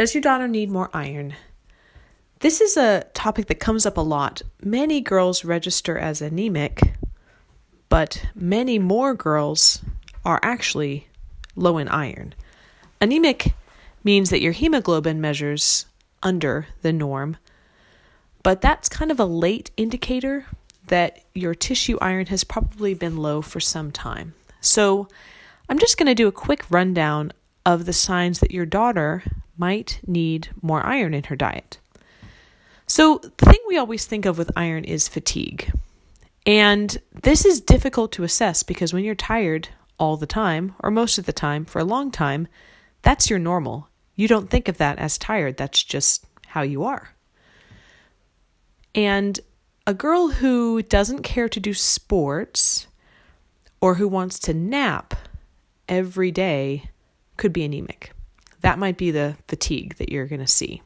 Does your daughter need more iron? This is a topic that comes up a lot. Many girls register as anemic, but many more girls are actually low in iron. Anemic means that your hemoglobin measures under the norm, but that's kind of a late indicator that your tissue iron has probably been low for some time. So, I'm just going to do a quick rundown of the signs that your daughter might need more iron in her diet. So, the thing we always think of with iron is fatigue. And this is difficult to assess because when you're tired all the time, or most of the time for a long time, that's your normal. You don't think of that as tired, that's just how you are. And a girl who doesn't care to do sports or who wants to nap every day could be anemic. That might be the fatigue that you're going to see.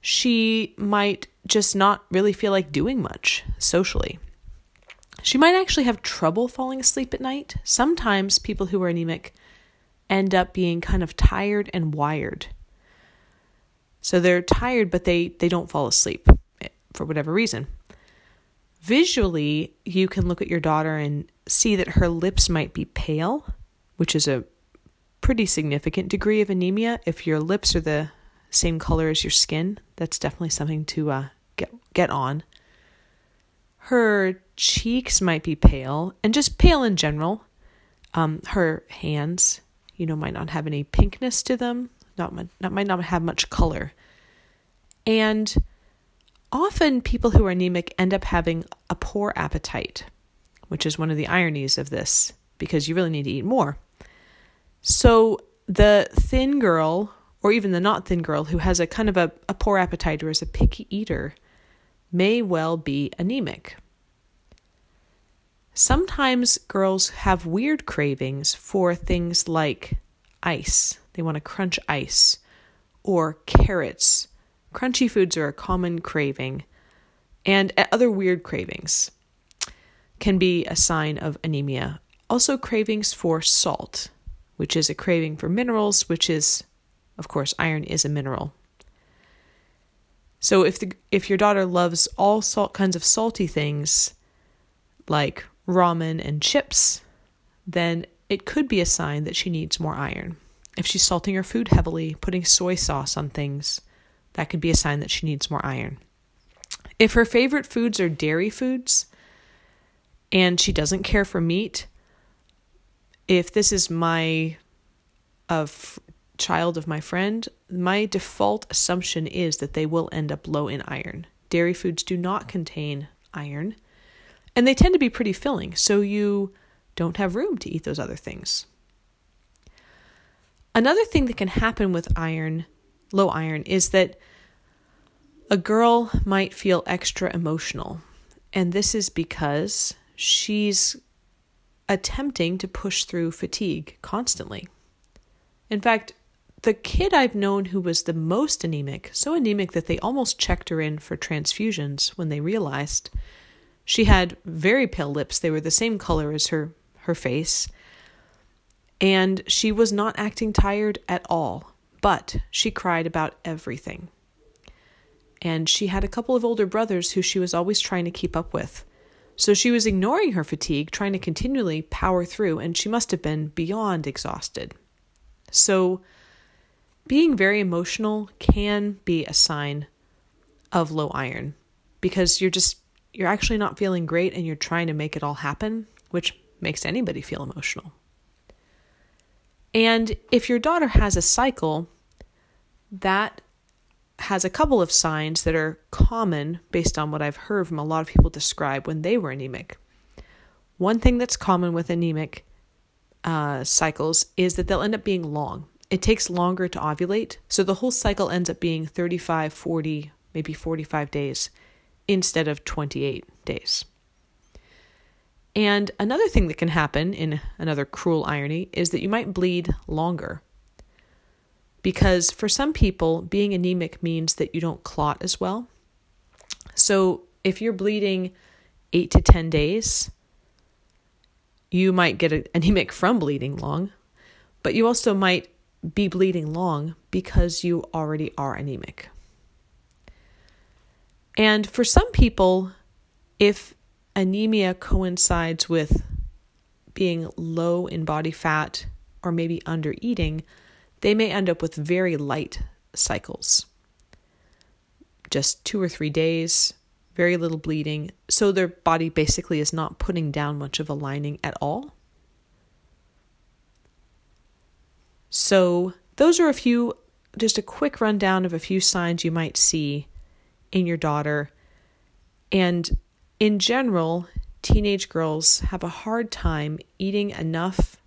She might just not really feel like doing much socially. She might actually have trouble falling asleep at night. Sometimes people who are anemic end up being kind of tired and wired. So they're tired, but they, they don't fall asleep eh, for whatever reason. Visually, you can look at your daughter and see that her lips might be pale, which is a pretty significant degree of anemia. If your lips are the same color as your skin, that's definitely something to uh, get get on. Her cheeks might be pale, and just pale in general. Um, her hands, you know, might not have any pinkness to them. Not much, not might not have much color. And often people who are anemic end up having a poor appetite, which is one of the ironies of this because you really need to eat more. So the thin girl, or even the not thin girl who has a kind of a, a poor appetite or is a picky eater, may well be anemic. Sometimes girls have weird cravings for things like ice. They want to crunch ice or carrots. Crunchy foods are a common craving, and other weird cravings can be a sign of anemia. Also, cravings for salt which is a craving for minerals, which is, of course, iron is a mineral. So if the if your daughter loves all salt kinds of salty things, like ramen and chips, then it could be a sign that she needs more iron. If she's salting her food heavily, putting soy sauce on things, that could be a sign that she needs more iron. If her favorite foods are dairy foods and she doesn't care for meat, if this is my of child of my friend, my default assumption is that they will end up low in iron. Dairy foods do not contain iron, and they tend to be pretty filling, so you don't have room to eat those other things. Another thing that can happen with iron, low iron, is that a girl might feel extra emotional. And this is because she's attempting to push through fatigue constantly. In fact, the kid I've known who was the most anemic, so anemic that they almost checked her in for transfusions when they realized she had very pale lips. They were the same color as her, her face. And she was not acting tired at all, but she cried about everything. And she had a couple of older brothers who she was always trying to keep up with. So she was ignoring her fatigue, trying to continually power through, and she must have been beyond exhausted. So, being very emotional can be a sign of low iron because you're just you're actually not feeling great and you're trying to make it all happen, which makes anybody feel emotional. And if your daughter has a cycle, that has a couple of signs that are common based on what I've heard from a lot of people describe when they were anemic. One thing that's common with anemic uh, cycles is that they'll end up being long. It takes longer to ovulate, so the whole cycle ends up being 35, 40, maybe 45 days instead of 28 days. And another thing that can happen, in another cruel irony, is that you might bleed longer because for some people, being anemic means that you don't clot as well. So if you're bleeding eight to 10 days, you might get anemic from bleeding long, but you also might be bleeding long because you already are anemic. And for some people, if anemia coincides with being low in body fat or maybe under eating, they may end up with very light cycles. Just two or three days, very little bleeding. So their body basically is not putting down much of a lining at all. So, those are a few, just a quick rundown of a few signs you might see in your daughter. And in general, teenage girls have a hard time eating enough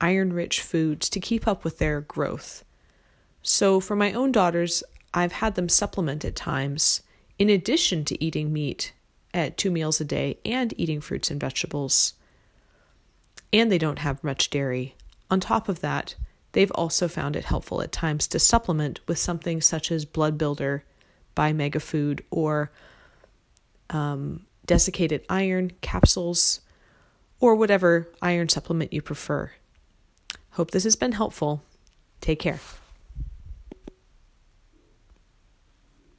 iron rich foods to keep up with their growth. So, for my own daughters, I've had them supplement at times, in addition to eating meat at two meals a day and eating fruits and vegetables. And they don't have much dairy. On top of that, they've also found it helpful at times to supplement with something such as Blood Builder by Megafood or um, desiccated iron capsules or whatever iron supplement you prefer. Hope this has been helpful. Take care.